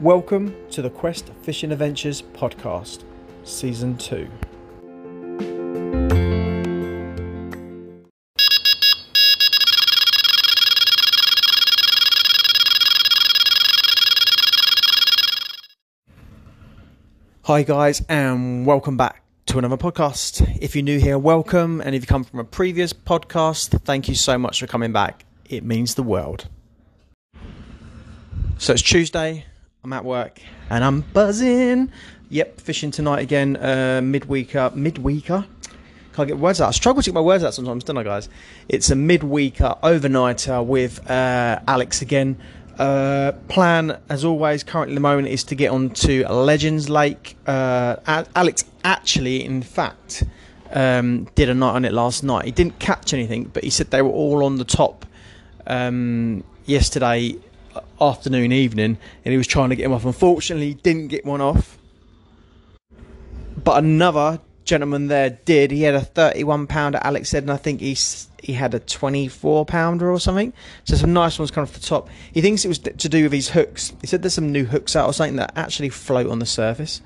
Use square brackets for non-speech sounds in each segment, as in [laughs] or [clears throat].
Welcome to the Quest Fishing Adventures podcast, season two. Hi, guys, and welcome back to another podcast. If you're new here, welcome. And if you come from a previous podcast, thank you so much for coming back. It means the world. So it's Tuesday, I'm at work, and I'm buzzing. Yep, fishing tonight again, uh, midweeker. Midweeker? Can't get words out. I struggle to get my words out sometimes, don't I, guys? It's a midweeker overnighter with uh, Alex again. Uh, plan, as always, currently the moment is to get on to Legends Lake. Uh, Alex actually, in fact, um, did a night on it last night. He didn't catch anything, but he said they were all on the top um, yesterday afternoon, evening, and he was trying to get him off. Unfortunately, he didn't get one off. But another gentleman there did. He had a 31 pounder, Alex said, and I think he's he had a 24 pounder or something. So some nice ones coming off the top. He thinks it was to do with his hooks. He said there's some new hooks out or something that actually float on the surface.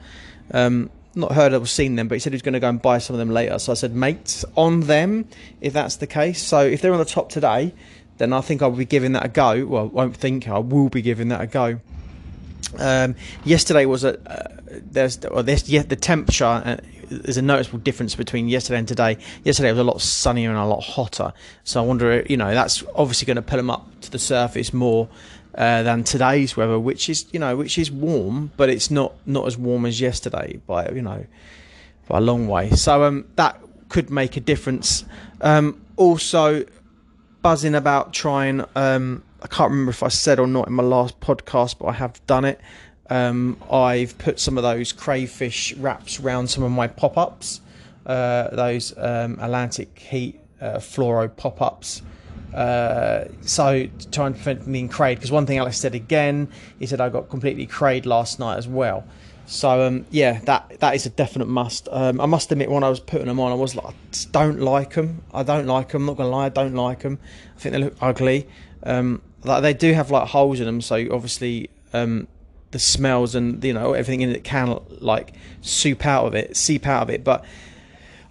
Um, not heard or seen them, but he said he was going to go and buy some of them later. So I said, mates, on them if that's the case. So if they're on the top today, then I think I'll be giving that a go. Well, I won't think I will be giving that a go. Um, yesterday was a uh, there's or this yeah the temperature uh, there's a noticeable difference between yesterday and today. Yesterday was a lot sunnier and a lot hotter, so I wonder you know that's obviously going to put them up to the surface more uh, than today's weather, which is you know which is warm, but it's not not as warm as yesterday by you know by a long way. So um, that could make a difference. Um, also, buzzing about trying. Um, I can't remember if I said or not in my last podcast, but I have done it. Um, I've put some of those crayfish wraps around some of my pop ups, uh, those um, Atlantic Heat uh, fluoro pop ups. Uh, so to prevent me being crayed, because one thing Alex said again, he said I got completely crayed last night as well. So um, yeah, that that is a definite must. Um, I must admit, when I was putting them on, I was like, I don't like them. I don't like them. I'm not gonna lie, I don't like them. I think they look ugly. Um, like they do have like holes in them, so obviously um, the smells and you know everything in it can like soup out of it, seep out of it. But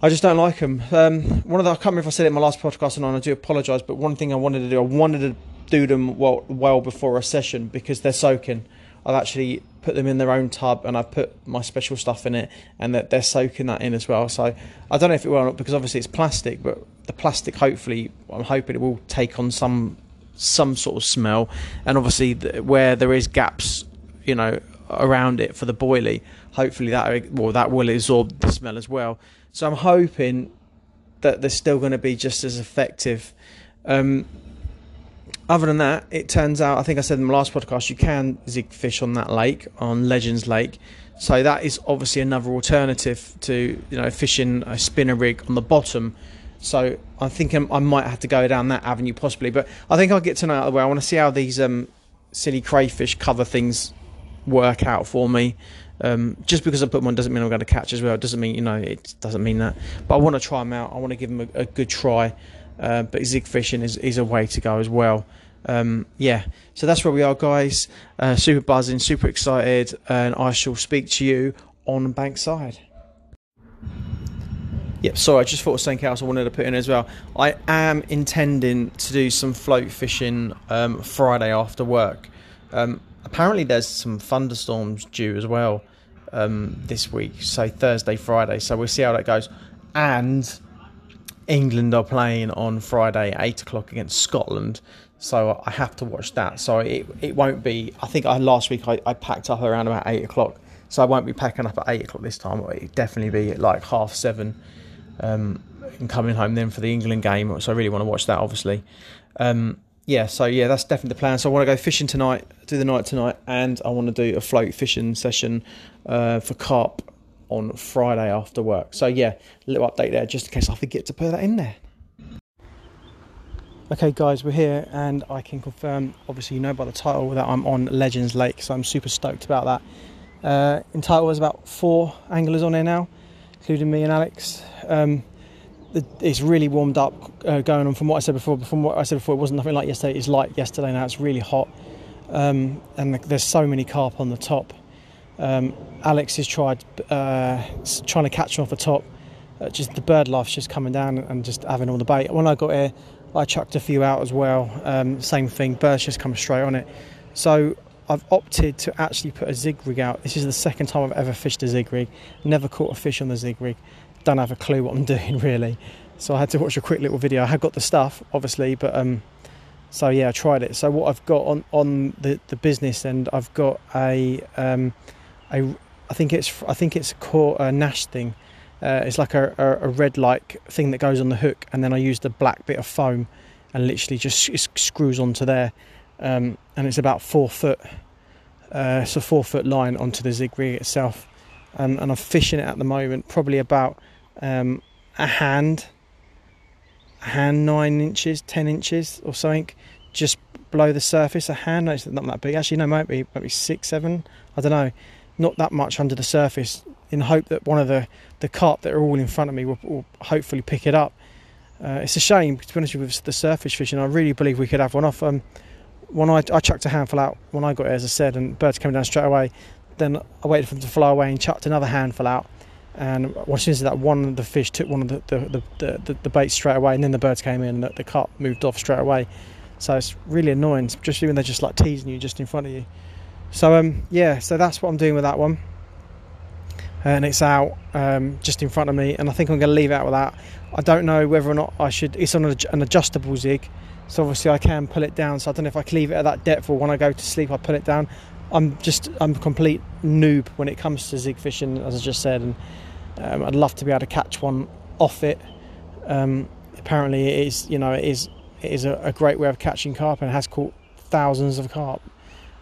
I just don't like them. Um, one of the I can't remember if I said it in my last podcast, and I do apologise. But one thing I wanted to do, I wanted to do them well well before a session because they're soaking. I've actually put them in their own tub and I've put my special stuff in it and that they're soaking that in as well. So I don't know if it will or not because obviously it's plastic, but the plastic hopefully I'm hoping it will take on some some sort of smell and obviously where there is gaps, you know, around it for the boilie, hopefully that well that will absorb the smell as well. So I'm hoping that they're still going to be just as effective. Um, other than that, it turns out, I think I said in the last podcast, you can zig fish on that lake, on Legends Lake. So that is obviously another alternative to you know fishing a spinner rig on the bottom. So I think I might have to go down that avenue possibly, but I think I'll get to know out the way. I want to see how these um, silly crayfish cover things work out for me. Um, just because I put them on doesn't mean I'm going to catch as well. It doesn't mean you know it doesn't mean that. But I want to try them out. I want to give them a, a good try. Uh, but zig fishing is, is a way to go as well. Um, yeah, so that's where we are, guys. Uh, super buzzing, super excited, and I shall speak to you on Bankside. Yep, sorry, I just thought of something else I wanted to put in as well. I am intending to do some float fishing um, Friday after work. Um, apparently, there's some thunderstorms due as well um, this week, so Thursday, Friday. So we'll see how that goes. And England are playing on Friday, eight o'clock against Scotland. So I have to watch that. So it, it won't be. I think I, last week I, I packed up around about eight o'clock. So I won't be packing up at eight o'clock this time. It'll definitely be at like half seven. Um, and coming home then for the England game. So I really want to watch that, obviously. Um, yeah, so yeah, that's definitely the plan. So I want to go fishing tonight, do the night tonight, and I want to do a float fishing session uh, for carp on Friday after work. So yeah, little update there just in case I forget to put that in there. Okay, guys, we're here, and I can confirm. Obviously, you know by the title that I'm on Legends Lake, so I'm super stoked about that. Uh, in total, there's about four anglers on here now, including me and Alex. Um, it's really warmed up uh, going on from what I said before. From what I said before, it wasn't nothing like yesterday. It's like yesterday now. It's really hot. um, and there's so many carp on the top. Um, Alex has tried uh, trying to catch them off the top. Uh, just the bird life's just coming down and just having all the bait. When I got here, I chucked a few out as well. Um, same thing, birds just come straight on it. So I've opted to actually put a zig rig out. This is the second time I've ever fished a zig rig. Never caught a fish on the zig rig. Don't have a clue what I'm [laughs] doing really. So I had to watch a quick little video. I had got the stuff, obviously, but um, so yeah, I tried it. So what I've got on on the, the business end, I've got a um, I think it's I think it's a, a Nash thing. Uh, it's like a, a, a red like thing that goes on the hook, and then I use the black bit of foam, and literally just screws onto there, um, and it's about four foot. Uh, it's a four foot line onto the zig rig itself, um, and I'm fishing it at the moment, probably about um, a hand a hand nine inches, ten inches or something, just below the surface. A hand, no, it's not that big. Actually, no, might be maybe six, seven. I don't know. Not that much under the surface. In hope that one of the the carp that are all in front of me will, will hopefully pick it up. Uh, it's a shame, to be honest with the surface fishing. I really believe we could have one off. Um, when I, I chucked a handful out when I got here, as I said, and birds came down straight away. Then I waited for them to fly away and chucked another handful out and as soon as that one of the fish took one of the the, the, the, the baits straight away and then the birds came in and the, the carp moved off straight away so it's really annoying especially when they're just like teasing you just in front of you so um yeah so that's what I'm doing with that one and it's out um, just in front of me and I think I'm going to leave it out with that I don't know whether or not I should it's on an adjustable zig so obviously I can pull it down so I don't know if I can leave it at that depth or when I go to sleep I pull it down I'm just I'm a complete noob when it comes to zig fishing, as I just said, and um, I'd love to be able to catch one off it. Um, apparently, it is you know it is it is a, a, great way of catching carp and has caught thousands of carp.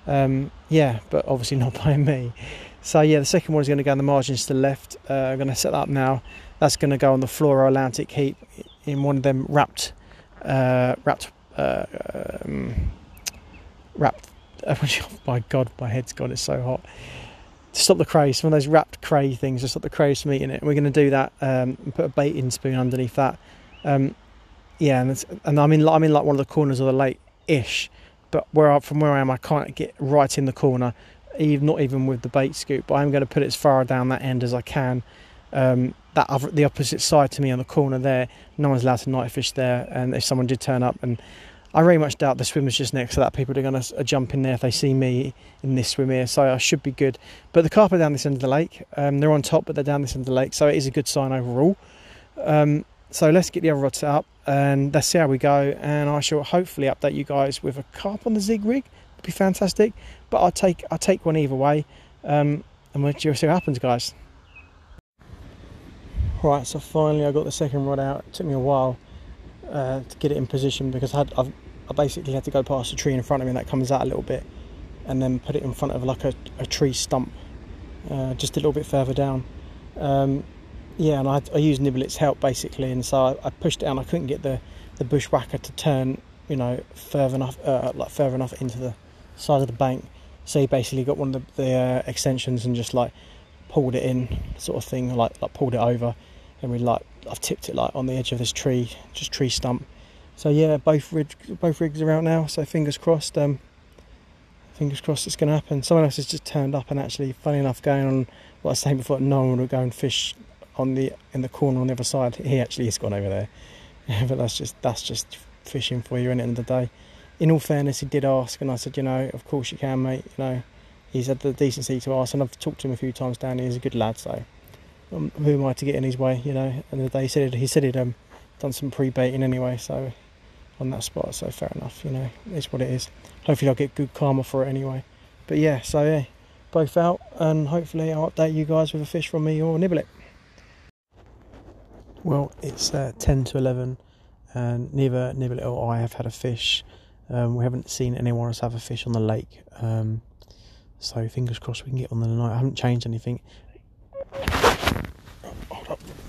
Um, yeah, but obviously [laughs] not by me. So yeah, the second one is going to go on the margins to the left. Uh, I'm going to set that up now. That's going to go on the fluoro Atlantic Heat in one of them wrapped uh, wrapped uh, um, wrapped [laughs] oh my god, my head's gone. It's so hot. To stop the cray, some of those wrapped cray things, to stop the crows from eating it. And we're going to do that um, and put a baiting spoon underneath that. Um, yeah, and, and I'm in I'm in like one of the corners of the lake ish, but where I, from where I am, I can't get right in the corner, even not even with the bait scoop. But I'm going to put it as far down that end as I can. Um, that other, the opposite side to me on the corner there, no one's allowed to night fish there. And if someone did turn up and I very much doubt the swimmer's just next to that. People are going to jump in there if they see me in this swim here, so I should be good. But the carp are down this end of the lake. Um, they're on top, but they're down this end of the lake, so it is a good sign overall. Um, so let's get the other rod set up and let's see how we go. And I shall hopefully update you guys with a carp on the zig rig. It'd be fantastic. But I'll take I'll take one either way, um, and we'll see what happens, guys. Right, so finally I got the second rod out. It took me a while uh, to get it in position because I had i basically had to go past a tree in front of me that comes out a little bit and then put it in front of like a, a tree stump uh, just a little bit further down um, yeah and I, I, used Niblet's help basically and so I, I, pushed it down I couldn't get the, the bushwhacker to turn you know further enough uh, like further enough into the side of the bank so he basically got one of the, the uh, extensions and just like pulled it in sort of thing like, like pulled it over and we like I've tipped it like on the edge of this tree, just tree stump. So yeah, both rigs, both rigs are out now. So fingers crossed. Um, fingers crossed it's going to happen. Someone else has just turned up and actually, funny enough, going on what I was saying before. No one would go and fish on the in the corner on the other side. He actually has gone over there, [laughs] but that's just that's just fishing for you. At the end of the day, in all fairness, he did ask, and I said, you know, of course you can, mate. You know, he's had the decency to ask, and I've talked to him a few times down. He's a good lad, so um, who am I to get in his way? You know, and the day he said he said he'd um, done some pre-baiting anyway, so on that spot. So fair enough. You know, it's what it is. Hopefully, I'll get good karma for it anyway. But yeah, so yeah, both out, and hopefully, I'll update you guys with a fish from me or Niblet. Well, it's uh, ten to eleven, and neither Niblet or I have had a fish. Um, we haven't seen anyone else have a fish on the lake. Um, so fingers crossed we can get on the night. I haven't changed anything.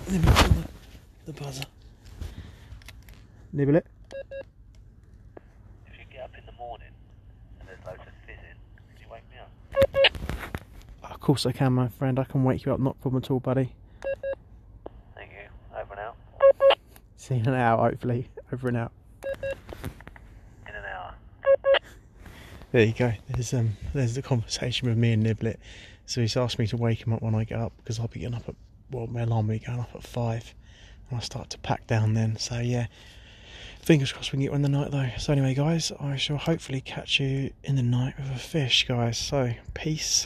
Nibble the, the buzzer. Niblet. If you get up in the morning and there's loads of fizzing, can you wake me up? Of course I can, my friend. I can wake you up, not a problem at all, buddy. Thank you. Over and out. See you in an hour, hopefully. Over and out. In an hour. There you go. There's um there's the conversation with me and Niblet. So he's asked me to wake him up when I get up because I'll be getting up at well my alarm will be going up at five and I start to pack down then. So yeah. Fingers crossed we can get one in the night though. So anyway guys, I shall hopefully catch you in the night with a fish, guys. So peace.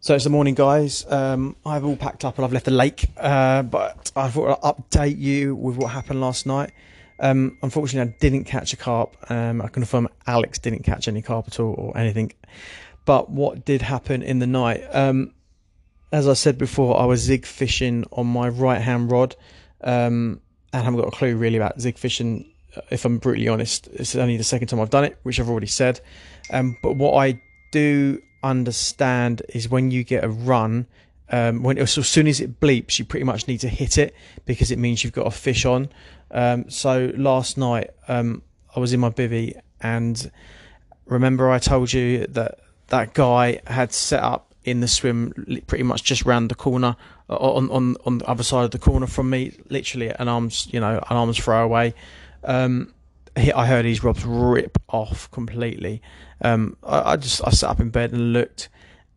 So it's the morning, guys. Um, I've all packed up and I've left the lake, uh, but I thought I'd update you with what happened last night. Um, unfortunately, I didn't catch a carp. Um, I confirm Alex didn't catch any carp at all or anything. But what did happen in the night? Um, as I said before, I was zig fishing on my right hand rod, um, and I haven't got a clue really about zig fishing. If I'm brutally honest, it's only the second time I've done it, which I've already said. Um, but what I do understand is when you get a run, um, when so as soon as it bleeps, you pretty much need to hit it because it means you've got a fish on. Um, so last night um, I was in my bivy and remember I told you that that guy had set up in the swim pretty much just round the corner on on on the other side of the corner from me, literally an arms you know an arms throw away. Um, I heard his rods rip off completely. Um, I, I, just I sat up in bed and looked,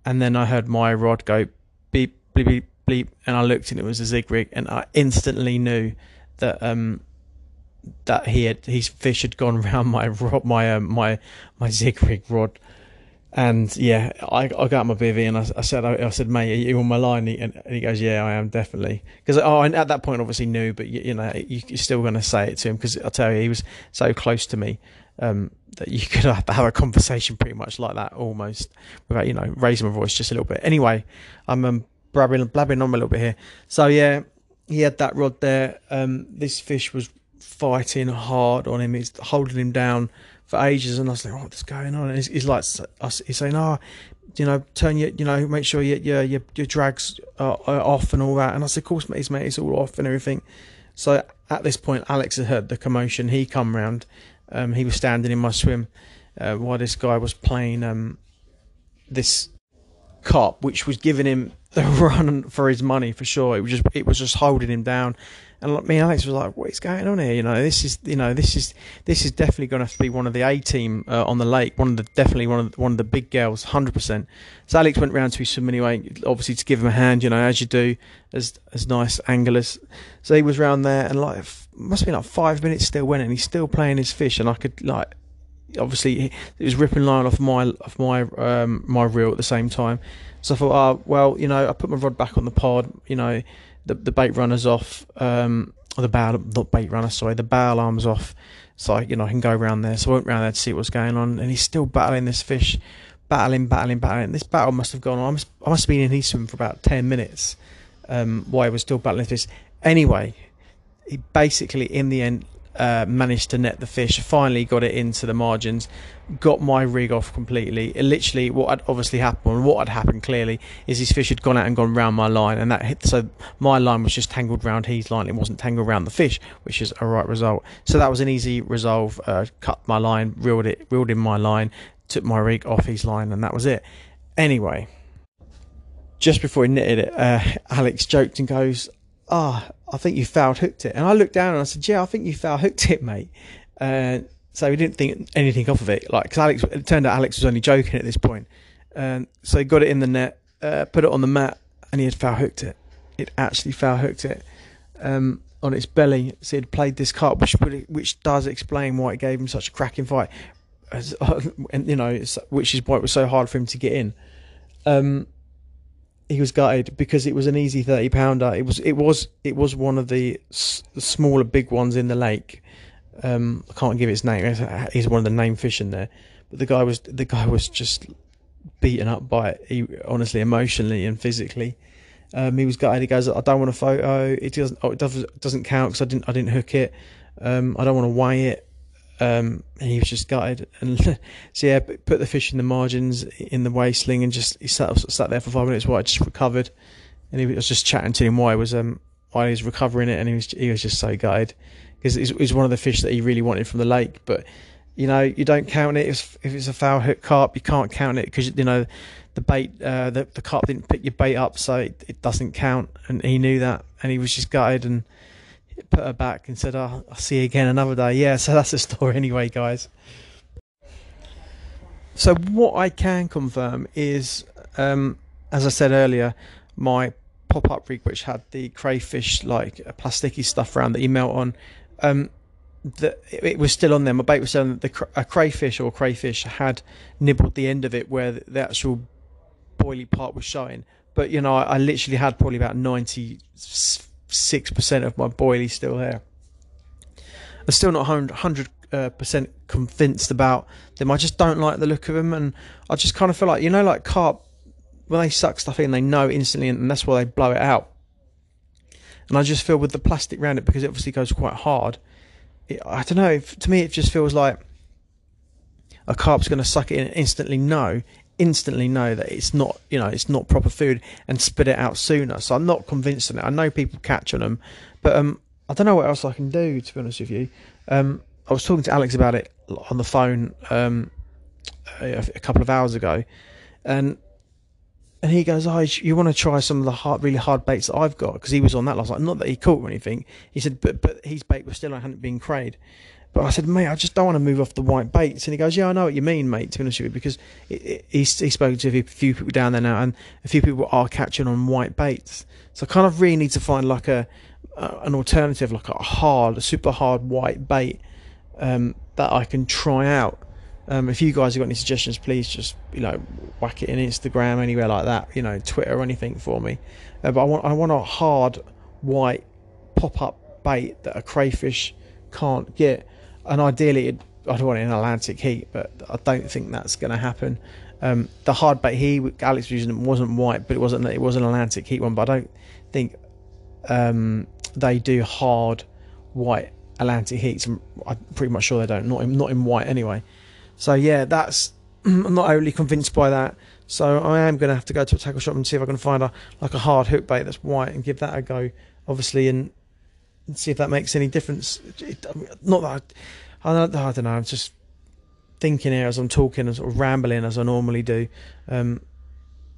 and then I heard my rod go beep bleep bleep bleep, and I looked and it was a zig rig, and I instantly knew that um that he had his fish had gone [laughs] around my rod my um, my my zig rig rod. And yeah, I, I got my bivy and I, I said, I, I, said, mate, are you on my line? And, he goes, yeah, I am definitely. Because oh, at that point, obviously knew, but you, you know, you, are still going to say it to him because I tell you, he was so close to me um, that you [laughs] could have, have a conversation pretty much like that almost without you know raising my voice just a little bit. Anyway, I'm um, blabbing blabbing on a little bit here. So yeah, he had that rod there. Um, this fish was fighting hard on him. He's holding him down for ages, and I was like, oh, "What's going on?" And he's, he's like, he's saying, "Oh." You know, turn your, you know, make sure your your your, your drags are, off and all that. And I said, "Of course, mate, mate, it's all off and everything." So at this point, Alex had heard the commotion. He come round um, he was standing in my swim uh, while this guy was playing um, this carp, which was giving him [laughs] the run for his money for sure. It was just it was just holding him down. And me and Alex was like, "What is going on here? You know, this is you know this is this is definitely going to have to be one of the A team uh, on the lake. One of the definitely one of the, one of the big girls, hundred percent." So Alex went round to his swim anyway, obviously to give him a hand. You know, as you do as as nice anglers. So he was round there, and like must have been like five minutes still went, and he's still playing his fish, and I could like obviously it was ripping line off my off my um, my reel at the same time. So I thought, oh well, you know, I put my rod back on the pod. You know, the the bait runner's off. Um, or the bow, not bait runner, sorry, the bow alarm's off. So I, you know, I can go around there. So I went around there to see what's going on, and he's still battling this fish, battling, battling, battling. This battle must have gone on. I must, I must have been in his swim for about ten minutes. Um, while he was still battling this. Anyway, he basically in the end uh, managed to net the fish. Finally, got it into the margins. Got my rig off completely. It literally, what had obviously happened, what had happened clearly, is his fish had gone out and gone round my line, and that hit. So my line was just tangled round his line. It wasn't tangled round the fish, which is a right result. So that was an easy resolve. Uh, cut my line, reeled it, reeled in my line, took my rig off his line, and that was it. Anyway, just before he netted it, uh, [laughs] Alex joked and goes. Oh, I think you foul hooked it. And I looked down and I said, yeah, I think you foul hooked it, mate. Uh, so we didn't think anything off of it. Like, because Alex, it turned out Alex was only joking at this point. Um, so he got it in the net, uh, put it on the mat, and he had foul hooked it. It actually foul hooked it um, on its belly. So he'd played this card, which which does explain why it gave him such a cracking fight. As, [laughs] and you know, which is why it was so hard for him to get in. Um, he was gutted because it was an easy thirty pounder. It was it was it was one of the s- smaller big ones in the lake. Um, I can't give its name. He's one of the name fish in there, but the guy was the guy was just beaten up by it. He, honestly, emotionally and physically. Um, he was gutted. He goes, "I don't want a photo. It doesn't. Oh, it doesn't count because I didn't. I didn't hook it. Um, I don't want to weigh it. Um, and he was just gutted. [laughs] And so yeah, put the fish in the margins in the weigh sling and just he sat sat there for five minutes while I just recovered. And he was just chatting to him while he was um while he was recovering it, and he was he was just so gutted because it's, it's one of the fish that he really wanted from the lake, but. You know, you don't count it if, if it's a foul hook carp. You can't count it because you know the bait, uh, the the carp didn't pick your bait up, so it, it doesn't count. And he knew that, and he was just gutted and put her back and said, oh, I'll see you again another day. Yeah, so that's the story anyway, guys. so what I can confirm is, um, as I said earlier, my pop-up rig which had the crayfish like plasticky stuff around that you melt on, um, it it was still on there. My bait was still on the a crayfish or crayfish had nibbled the end of it where the, the actual boilie part was showing. But you know, I, I literally had probably about ninety six percent of my boilie still there. I'm still not hundred uh, percent convinced about them. I just don't like the look of them, and I just kind of feel like you know, like carp when they suck stuff in, they know instantly, and that's why they blow it out. And I just feel with the plastic around it because it obviously goes quite hard. It, I don't know. if- To me, it just feels like a carp's going to suck it in instantly know, instantly know that it's not, you know, it's not proper food and spit it out sooner. So I'm not convinced on it. I know people catch on them, but um, I don't know what else I can do. To be honest with you, um, I was talking to Alex about it on the phone um, a, a couple of hours ago, and and he goes, "Oh, you want to try some of the hard, really hard baits that I've got?" Because he was on that last night. Not that he caught or anything. He said, "But but his bait was still I hadn't been crayed." But I said, "Mate, I just don't want to move off the white baits." And he goes, "Yeah, I know what you mean, mate. To be honest with you, because it, it, he's to a few people down there now, and a few people are catching on white baits. So I kind of really need to find like a uh, an alternative, like a hard, a super hard white bait um, that I can try out." Um, if you guys have got any suggestions, please just you know whack it in Instagram, anywhere like that, you know, Twitter or anything for me. Uh, but I want I want a hard white pop up bait that a crayfish can't get, and ideally I don't want it in Atlantic heat, but I don't think that's going to happen. Um, the hard bait he Alex was using wasn't white, but it wasn't it was an Atlantic heat one. But I don't think um, they do hard white Atlantic heats. I'm pretty much sure they don't. Not in, not in white anyway. So yeah, that's [clears throat] I'm not overly convinced by that. So I am going to have to go to a tackle shop and see if I can find a like a hard hook bait that's white and give that a go. Obviously, and, and see if that makes any difference. It, not that I, I, don't, I don't know. I'm just thinking here as I'm talking and sort of rambling as I normally do. Um,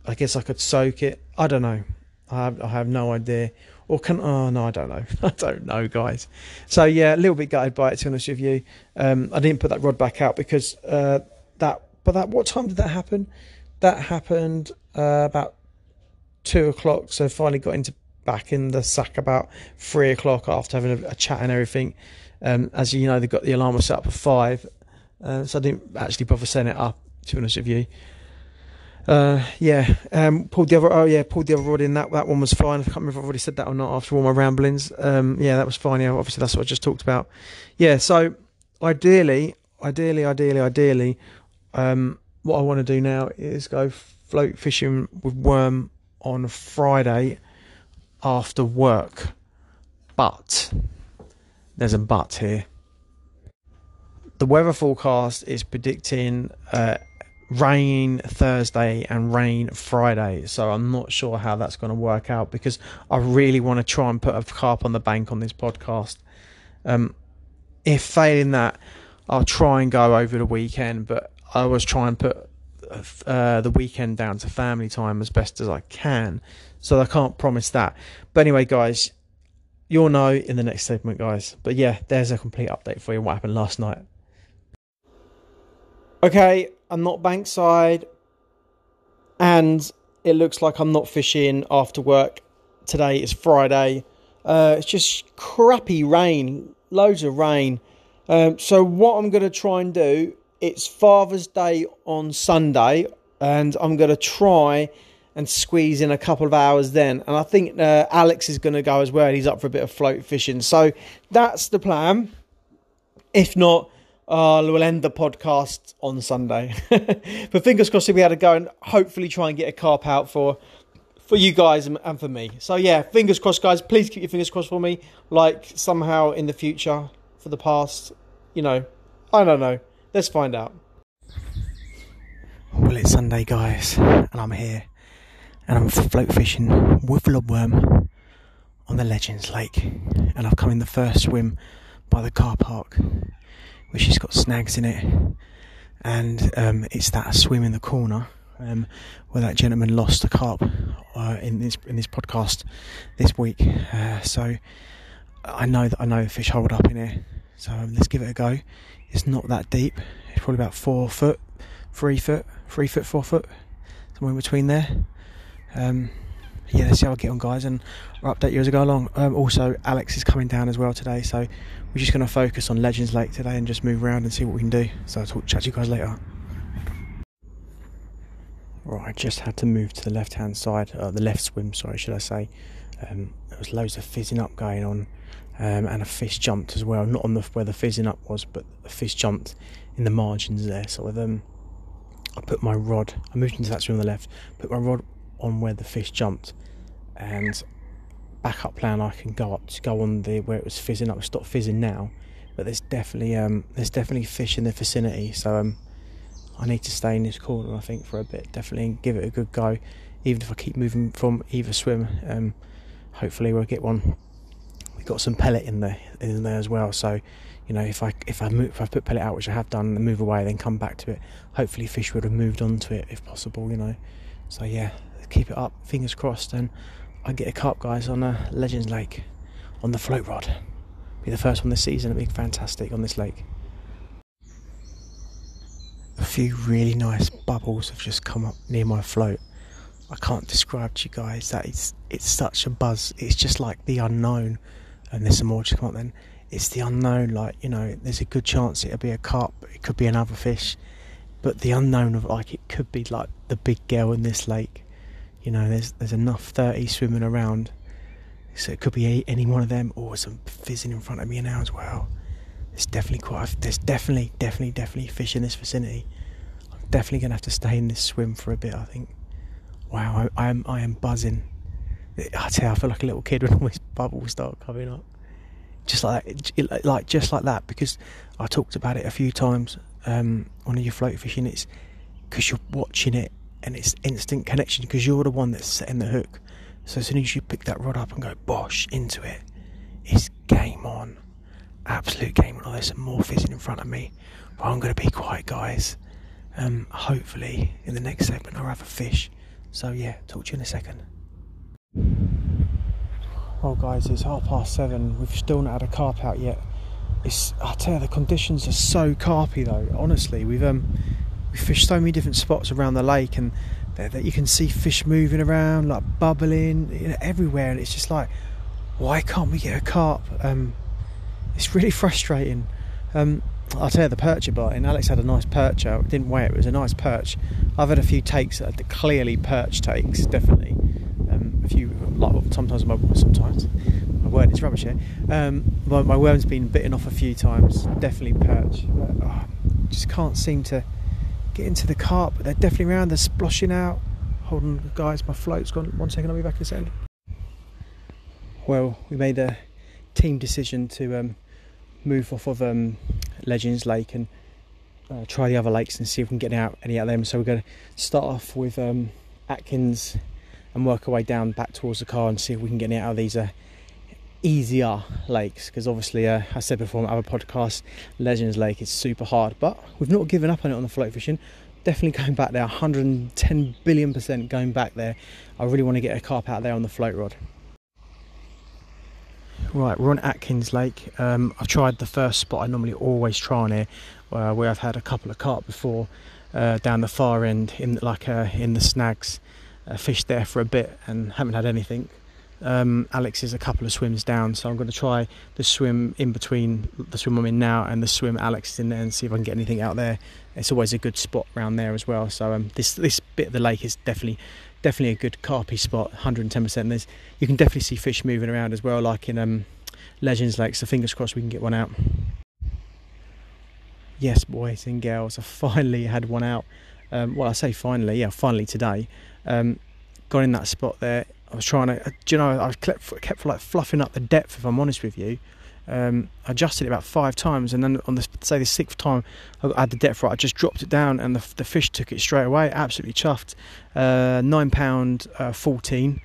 I guess I could soak it. I don't know. I have, I have no idea. Or can oh no, I don't know. [laughs] I don't know, guys. So yeah, a little bit gutted by it to be honest with you. Um, I didn't put that rod back out because uh, that. But that what time did that happen? That happened uh, about two o'clock. So finally got into back in the sack about three o'clock after having a, a chat and everything. Um, as you know, they got the alarm set up at five, uh, so I didn't actually bother setting it up. To be honest with you. Uh, yeah, um, pulled the other. Oh yeah, pulled the other rod in. That that one was fine. I can't remember if I've already said that or not. After all my ramblings, um, yeah, that was fine. Yeah, obviously that's what I just talked about. Yeah, so ideally, ideally, ideally, ideally, um, what I want to do now is go float fishing with worm on Friday after work. But there's a but here. The weather forecast is predicting uh, rain Thursday and rain Friday, so I'm not sure how that's going to work out because I really want to try and put a carp on the bank on this podcast. Um, if failing that, I'll try and go over the weekend, but I always try and put uh, the weekend down to family time as best as I can. So I can't promise that. But anyway, guys, you'll know in the next segment, guys. But yeah, there's a complete update for you what happened last night. Okay, I'm not bankside, and it looks like I'm not fishing after work. Today is Friday. Uh, it's just crappy rain, loads of rain. Um, so what I'm going to try and do, it's Father's Day on Sunday, and I'm going to try and squeeze in a couple of hours then. And I think uh, Alex is going to go as well. He's up for a bit of float fishing. So that's the plan. If not, uh, we'll end the podcast on Sunday. [laughs] but fingers crossed be able to go and hopefully try and get a carp out for for you guys and for me. So yeah, fingers crossed, guys. Please keep your fingers crossed for me. Like somehow in the future, for the past, you know, I don't know. Let's find out. Well, it's Sunday, guys, and I'm here, and I'm float fishing with lobworm on the Legends Lake, and I've come in the first swim by the car park, which has got snags in it, and um, it's that swim in the corner um, where that gentleman lost a carp uh, in this in this podcast this week. Uh, so I know that I know fish hold up in here. So let's give it a go. It's not that deep. It's probably about four foot, three foot, three foot, four foot, somewhere in between there. Um, yeah, let's see how I get on, guys, and I'll update you as I go along. Um, also, Alex is coming down as well today, so we're just going to focus on Legends Lake today and just move around and see what we can do. So I'll talk, chat to you guys later. Right, I just had to move to the left hand side, uh, the left swim, sorry, should I say. Um, there was loads of fizzing up going on, um, and a fish jumped as well. Not on the where the fizzing up was, but a fish jumped in the margins there. So with um, I put my rod. I moved into that swim on the left. Put my rod on where the fish jumped, and backup plan I can go up to go on the where it was fizzing up. Stop fizzing now, but there's definitely um, there's definitely fish in the vicinity. So um, I need to stay in this corner, I think, for a bit. Definitely give it a good go, even if I keep moving from either swim. Um, hopefully, we'll get one. Got some pellet in there in there as well. So, you know, if I if I move, if I put pellet out, which I have done, and move away, then come back to it. Hopefully, fish would have moved onto it if possible. You know, so yeah, keep it up. Fingers crossed, and I get a carp, guys, on a Legends Lake on the float rod. Be the first one this season. It'd be fantastic on this lake a few really nice bubbles have just come up near my float. I can't describe to you guys that it's it's such a buzz. It's just like the unknown, and there's some more just come up. Then it's the unknown. Like you know, there's a good chance it'll be a carp. It could be another fish, but the unknown of like it could be like the big girl in this lake. You know, there's there's enough thirty swimming around, so it could be any one of them or some fizzing in front of me now as well. There's definitely quite. A, there's definitely, definitely, definitely fish in this vicinity. I'm definitely gonna have to stay in this swim for a bit. I think. Wow, I, I am. I am buzzing. I tell you, I feel like a little kid when [laughs] all these bubbles start coming up. Just like it, like just like that, because I talked about it a few times. Um, of your float fishing, it's because you're watching it and it's instant connection because you're the one that's setting the hook. So as soon as you pick that rod up and go bosh into it, it's game on absolute game. Oh, there's some more fizzing in front of me. But I'm going to be quiet, guys. Um, hopefully, in the next segment, I'll have a fish. So, yeah, talk to you in a second. Well, guys, it's half past seven. We've still not had a carp out yet. It's, I tell you, the conditions are so carpy, though. Honestly, we've um, we fished so many different spots around the lake, and that you can see fish moving around, like bubbling, you know, everywhere. And it's just like, why can't we get a carp? Um, it's really [laughs] frustrating. Um, I'll tell you the perch you're biting. Alex had a nice perch out. Didn't weigh it. It was a nice perch. I've had a few takes that clearly perch takes. Definitely. A few like sometimes my sometimes my word is rubbish here. Um, my, my worm's been bitten off a few times. Definitely perch. But, oh, just can't seem to get into the carp. But they're definitely around. They're sploshing out. Hold on, guys. My float's gone. One second. I'll be back in a second. Well, we made a team decision to um, move off of um, Legends Lake and uh, try the other lakes and see if we can get out any out of them. So we're going to start off with um, Atkins and work our way down back towards the car and see if we can get any out of these uh, easier lakes. Because obviously, uh, I said before on other podcasts, Legends Lake is super hard, but we've not given up on it on the float fishing. Definitely going back there, 110 billion percent going back there. I really want to get a carp out there on the float rod. Right, we're on Atkins Lake. Um, I've tried the first spot I normally always try on here, uh, where I've had a couple of carp before, uh, down the far end in like uh, in the snags. Uh, fished there for a bit and haven't had anything. Um, Alex is a couple of swims down, so I'm going to try the swim in between the swim I'm in now and the swim Alex is in there and see if I can get anything out there. It's always a good spot around there as well. So um, this this bit of the lake is definitely definitely a good carpy spot, 110%. There's you can definitely see fish moving around as well, like in um, Legends Lake. So fingers crossed we can get one out. Yes, boys and girls, I finally had one out. Um, well, I say finally, yeah, finally today. Um, got in that spot there. I was trying to, uh, do you know, I kept, kept like fluffing up the depth. If I'm honest with you, um, I adjusted it about five times, and then on the say the sixth time I had the depth right, I just dropped it down, and the, the fish took it straight away. Absolutely chuffed. Uh, nine pound uh, fourteen,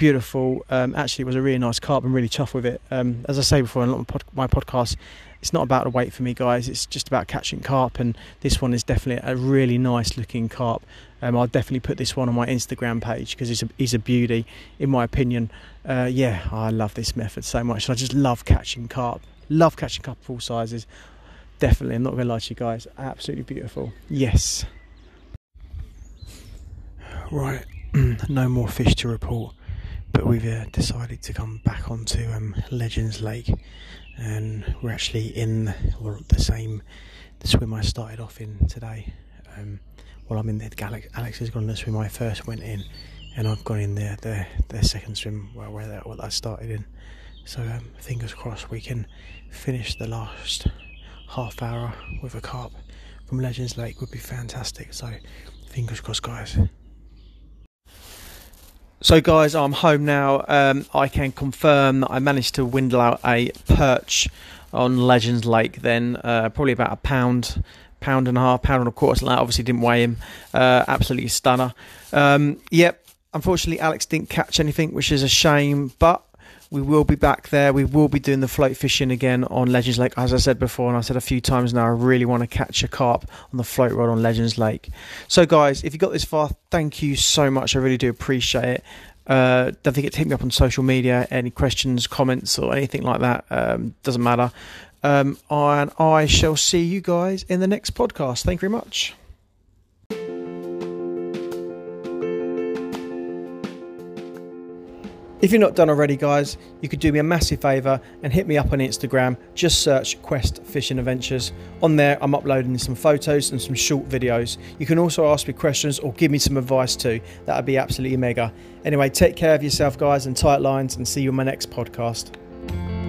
beautiful. Um, actually, it was a really nice carp. I'm really chuffed with it. Um, as I say before in pod- my podcasts, it's not about the weight for me, guys. It's just about catching carp, and this one is definitely a really nice looking carp. Um, I'll definitely put this one on my Instagram page because it's a, he's a beauty, in my opinion. Uh, yeah, I love this method so much. I just love catching carp. Love catching carp of all sizes. Definitely, I'm not going to lie to you guys. Absolutely beautiful. Yes, Right, [clears throat] no more fish to report, but we've uh, decided to come back onto um, Legends Lake, and we're actually in well, the same the swim I started off in today. Um, well, I'm in the Alex, Alex has gone the swim I first went in, and I've gone in the the, the second swim where where that what I started in. So um, fingers crossed we can finish the last half hour with a carp from Legends Lake would be fantastic. So fingers crossed, guys. So, guys, I'm home now. Um, I can confirm that I managed to windle out a perch on Legends Lake. Then, uh, probably about a pound, pound and a half, pound and a quarter. That obviously didn't weigh him. Uh, absolutely stunner. Um, yep. Unfortunately, Alex didn't catch anything, which is a shame. But we will be back there. We will be doing the float fishing again on Legends Lake. As I said before, and I said a few times now, I really want to catch a carp on the float rod on Legends Lake. So, guys, if you got this far, thank you so much. I really do appreciate it. Uh, don't forget to hit me up on social media. Any questions, comments, or anything like that, um, doesn't matter. Um, and I shall see you guys in the next podcast. Thank you very much. If you're not done already, guys, you could do me a massive favour and hit me up on Instagram. Just search Quest Fishing Adventures. On there, I'm uploading some photos and some short videos. You can also ask me questions or give me some advice too. That would be absolutely mega. Anyway, take care of yourself, guys, and tight lines, and see you on my next podcast.